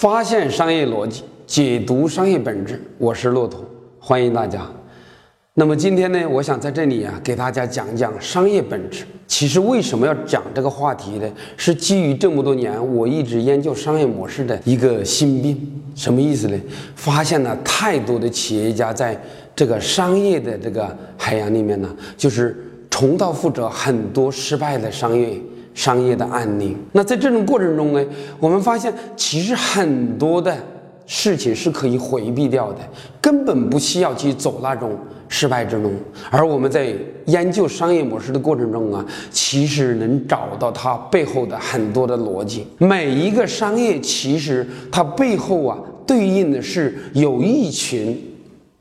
发现商业逻辑，解读商业本质，我是骆驼，欢迎大家。那么今天呢，我想在这里啊，给大家讲讲商业本质。其实为什么要讲这个话题呢？是基于这么多年我一直研究商业模式的一个心病。什么意思呢？发现了太多的企业家在这个商业的这个海洋里面呢，就是重蹈覆辙，很多失败的商业。商业的案例，那在这种过程中呢，我们发现其实很多的事情是可以回避掉的，根本不需要去走那种失败之路。而我们在研究商业模式的过程中啊，其实能找到它背后的很多的逻辑。每一个商业其实它背后啊，对应的是有一群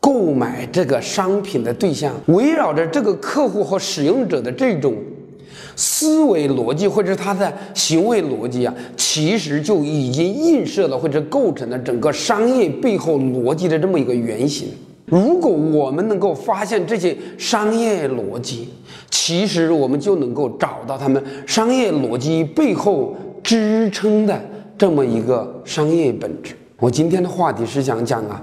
购买这个商品的对象，围绕着这个客户和使用者的这种。思维逻辑或者他的行为逻辑啊，其实就已经映射了或者构成了整个商业背后逻辑的这么一个原型。如果我们能够发现这些商业逻辑，其实我们就能够找到他们商业逻辑背后支撑的这么一个商业本质。我今天的话题是想讲啊，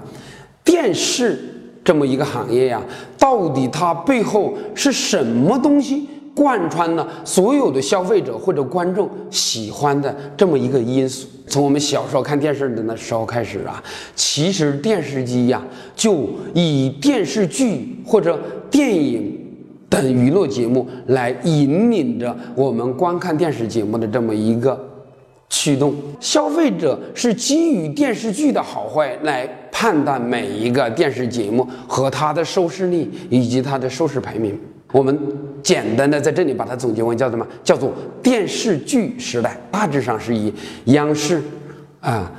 电视这么一个行业呀，到底它背后是什么东西？贯穿了所有的消费者或者观众喜欢的这么一个因素。从我们小时候看电视的那时候开始啊，其实电视机呀就以电视剧或者电影等娱乐节目来引领着我们观看电视节目的这么一个驱动。消费者是基于电视剧的好坏来判断每一个电视节目和它的收视率以及它的收视排名。我们简单的在这里把它总结为叫什么？叫做电视剧时代，大致上是以央视、啊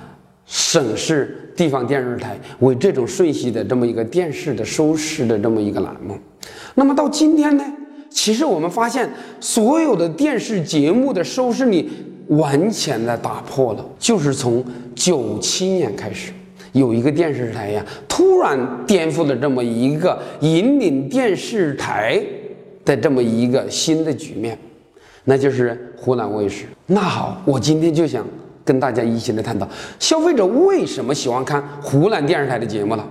省市地方电视台为这种顺序的这么一个电视的收视的这么一个栏目。那么到今天呢，其实我们发现所有的电视节目的收视率完全的打破了，就是从九七年开始。有一个电视台呀，突然颠覆了这么一个引领电视台的这么一个新的局面，那就是湖南卫视。那好，我今天就想跟大家一起来探讨消费者为什么喜欢看湖南电视台的节目了。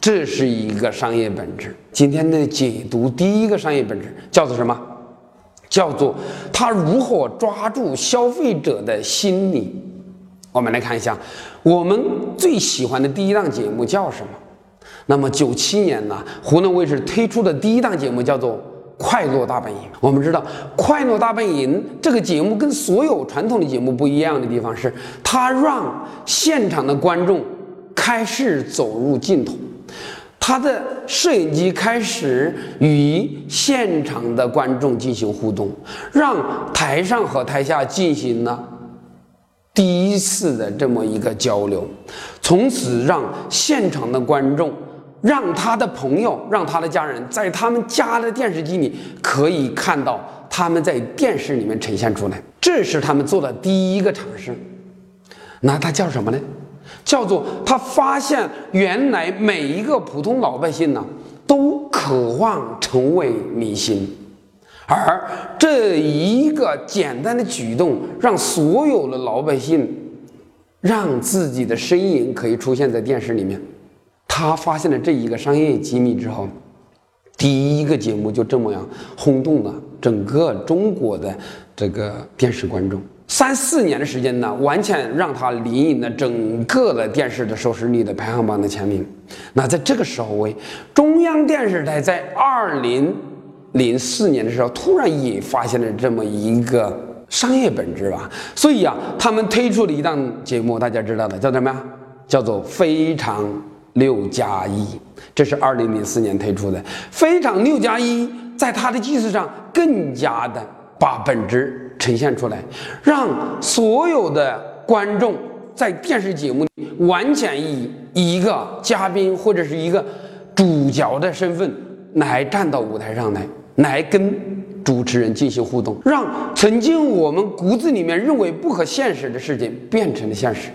这是一个商业本质。今天的解读第一个商业本质叫做什么？叫做他如何抓住消费者的心理。我们来看一下，我们最喜欢的第一档节目叫什么？那么九七年呢，湖南卫视推出的第一档节目叫做《快乐大本营》。我们知道，《快乐大本营》这个节目跟所有传统的节目不一样的地方是，它让现场的观众开始走入镜头，它的摄影机开始与现场的观众进行互动，让台上和台下进行了。第一次的这么一个交流，从此让现场的观众，让他的朋友，让他的家人，在他们家的电视机里可以看到他们在电视里面呈现出来。这是他们做的第一个尝试。那他叫什么呢？叫做他发现原来每一个普通老百姓呢，都渴望成为明星。而这一个简单的举动，让所有的老百姓，让自己的身影可以出现在电视里面。他发现了这一个商业机密之后，第一个节目就这么样轰动了整个中国的这个电视观众。三四年的时间呢，完全让他领引了整个的电视的收视率的排行榜的前名。那在这个时候，中央电视台在二零。零四年的时候，突然也发现了这么一个商业本质吧，所以啊，他们推出了一档节目，大家知道的叫什么呀？叫做《非常六加一》，这是二零零四年推出的。《非常六加一》在它的技术上更加的把本质呈现出来，让所有的观众在电视节目里完全以一个嘉宾或者是一个主角的身份来站到舞台上来。来跟主持人进行互动，让曾经我们骨子里面认为不可现实的事情变成了现实，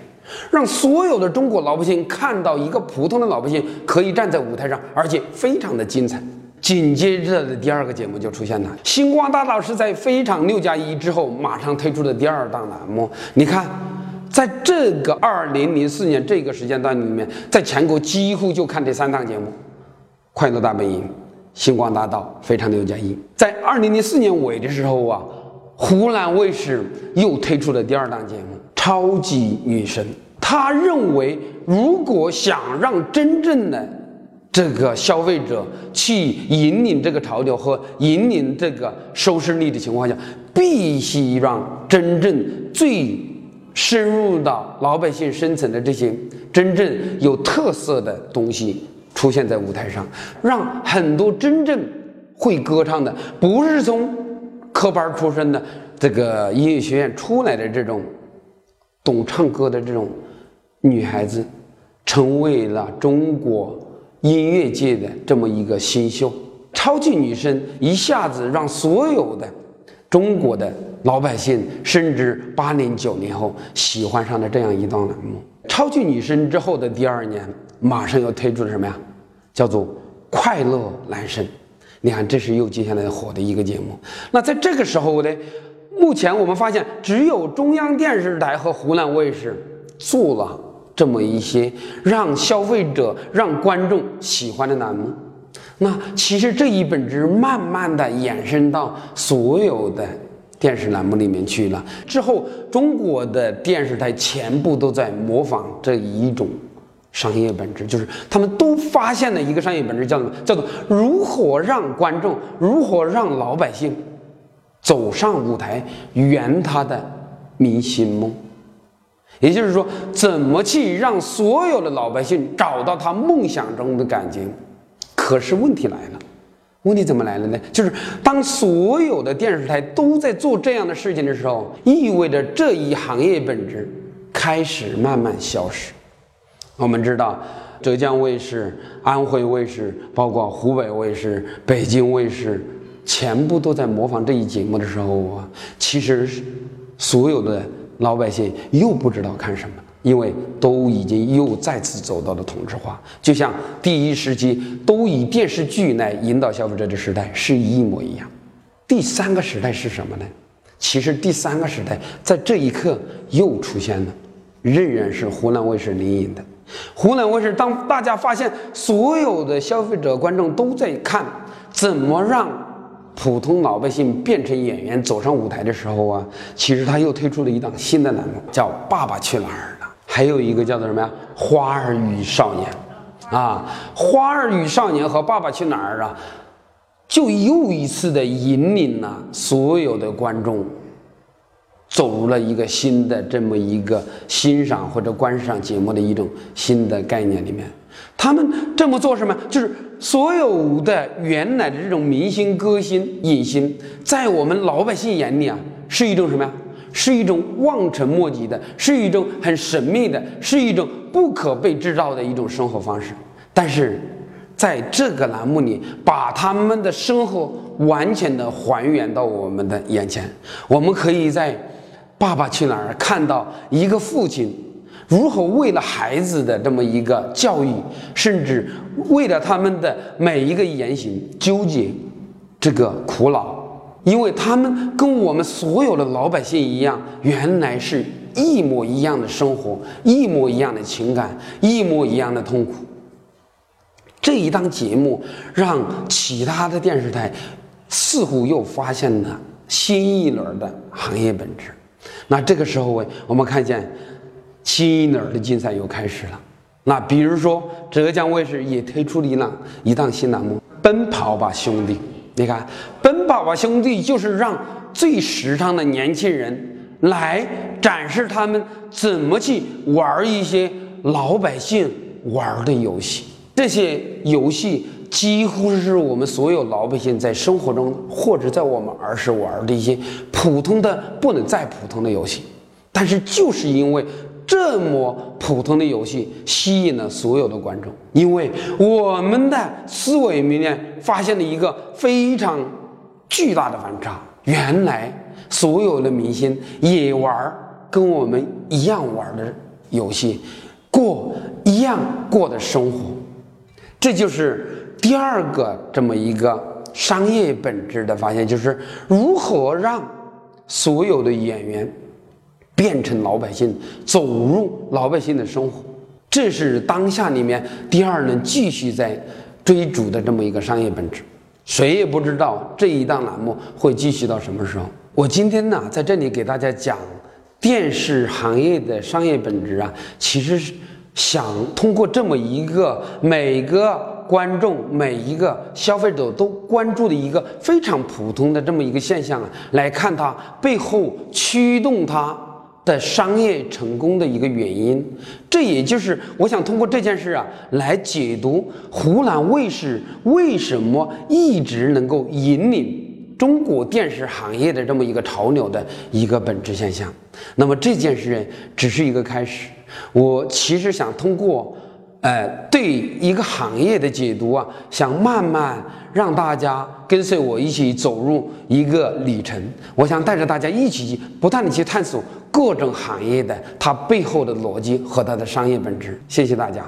让所有的中国老百姓看到一个普通的老百姓可以站在舞台上，而且非常的精彩。紧接着的第二个节目就出现了，星光大道是在《非常六加一》之后马上推出的第二档栏目。你看，在这个二零零四年这个时间段里面，在全国几乎就看这三档节目：《快乐大本营》《星光大道》《非常六加一》。在二零零四年尾的时候啊，湖南卫视又推出了第二档节目《超级女声》。他认为，如果想让真正的这个消费者去引领这个潮流和引领这个收视率的情况下，必须让真正最深入到老百姓深层的这些真正有特色的东西出现在舞台上，让很多真正会歌唱的，不是从科班出身的这个音乐学院出来的这种懂唱歌的这种女孩子，成为了中国。音乐界的这么一个新秀，超级女声一下子让所有的中国的老百姓，甚至八零九零后喜欢上了这样一档栏目。超级女声之后的第二年，马上又推出什么呀？叫做快乐男声。你看，这是又接下来火的一个节目。那在这个时候呢，目前我们发现只有中央电视台和湖南卫视做了。这么一些让消费者、让观众喜欢的栏目，那其实这一本质慢慢的延伸到所有的电视栏目里面去了。之后，中国的电视台全部都在模仿这一种商业本质，就是他们都发现了一个商业本质，叫什么？叫做如何让观众、如何让老百姓走上舞台，圆他的明星梦。也就是说，怎么去让所有的老百姓找到他梦想中的感觉？可是问题来了，问题怎么来了呢？就是当所有的电视台都在做这样的事情的时候，意味着这一行业本质开始慢慢消失。我们知道，浙江卫视、安徽卫视，包括湖北卫视、北京卫视，全部都在模仿这一节目的时候啊，其实所有的。老百姓又不知道看什么，因为都已经又再次走到了同质化，就像第一时期都以电视剧来引导消费者的时代是一模一样。第三个时代是什么呢？其实第三个时代在这一刻又出现了，仍然是湖南卫视领引的。湖南卫视当大家发现所有的消费者观众都在看，怎么让？普通老百姓变成演员走上舞台的时候啊，其实他又推出了一档新的栏目，叫《爸爸去哪儿了》，还有一个叫做什么呀，《花儿与少年》，啊，《花儿与少年》和《爸爸去哪儿》啊，就又一次的引领了所有的观众。走入了一个新的这么一个欣赏或者观赏节目的一种新的概念里面，他们这么做什么？就是所有的原来的这种明星、歌星、影星，在我们老百姓眼里啊，是一种什么呀？是一种望尘莫及的，是一种很神秘的，是一种不可被制造的一种生活方式。但是，在这个栏目里，把他们的生活完全的还原到我们的眼前，我们可以在。爸爸去哪儿？看到一个父亲如何为了孩子的这么一个教育，甚至为了他们的每一个言行纠结，这个苦恼，因为他们跟我们所有的老百姓一样，原来是一模一样的生活，一模一样的情感，一模一样的痛苦。这一档节目让其他的电视台似乎又发现了新一轮的行业本质。那这个时候，我们看见新一轮的竞赛又开始了。那比如说，浙江卫视也推出了一档一档新栏目《奔跑吧兄弟》。你看，《奔跑吧兄弟》就是让最时尚的年轻人来展示他们怎么去玩一些老百姓玩的游戏。这些游戏几乎是我们所有老百姓在生活中或者在我们儿时玩的一些普通的不能再普通的游戏，但是就是因为这么普通的游戏吸引了所有的观众，因为我们的思维里面发现了一个非常巨大的反差：原来所有的明星也玩跟我们一样玩的游戏，过一样过的生活。这就是第二个这么一个商业本质的发现，就是如何让所有的演员变成老百姓，走入老百姓的生活。这是当下里面第二轮继续在追逐的这么一个商业本质。谁也不知道这一档栏目会继续到什么时候。我今天呢，在这里给大家讲电视行业的商业本质啊，其实是想通过这么一个每个观众、每一个消费者都关注的一个非常普通的这么一个现象啊，来看它背后驱动它的商业成功的一个原因。这也就是我想通过这件事啊，来解读湖南卫视为什么一直能够引领。中国电视行业的这么一个潮流的一个本质现象，那么这件事只是一个开始。我其实想通过，呃，对一个行业的解读啊，想慢慢让大家跟随我一起走入一个里程。我想带着大家一起去不断的去探索各种行业的它背后的逻辑和它的商业本质。谢谢大家。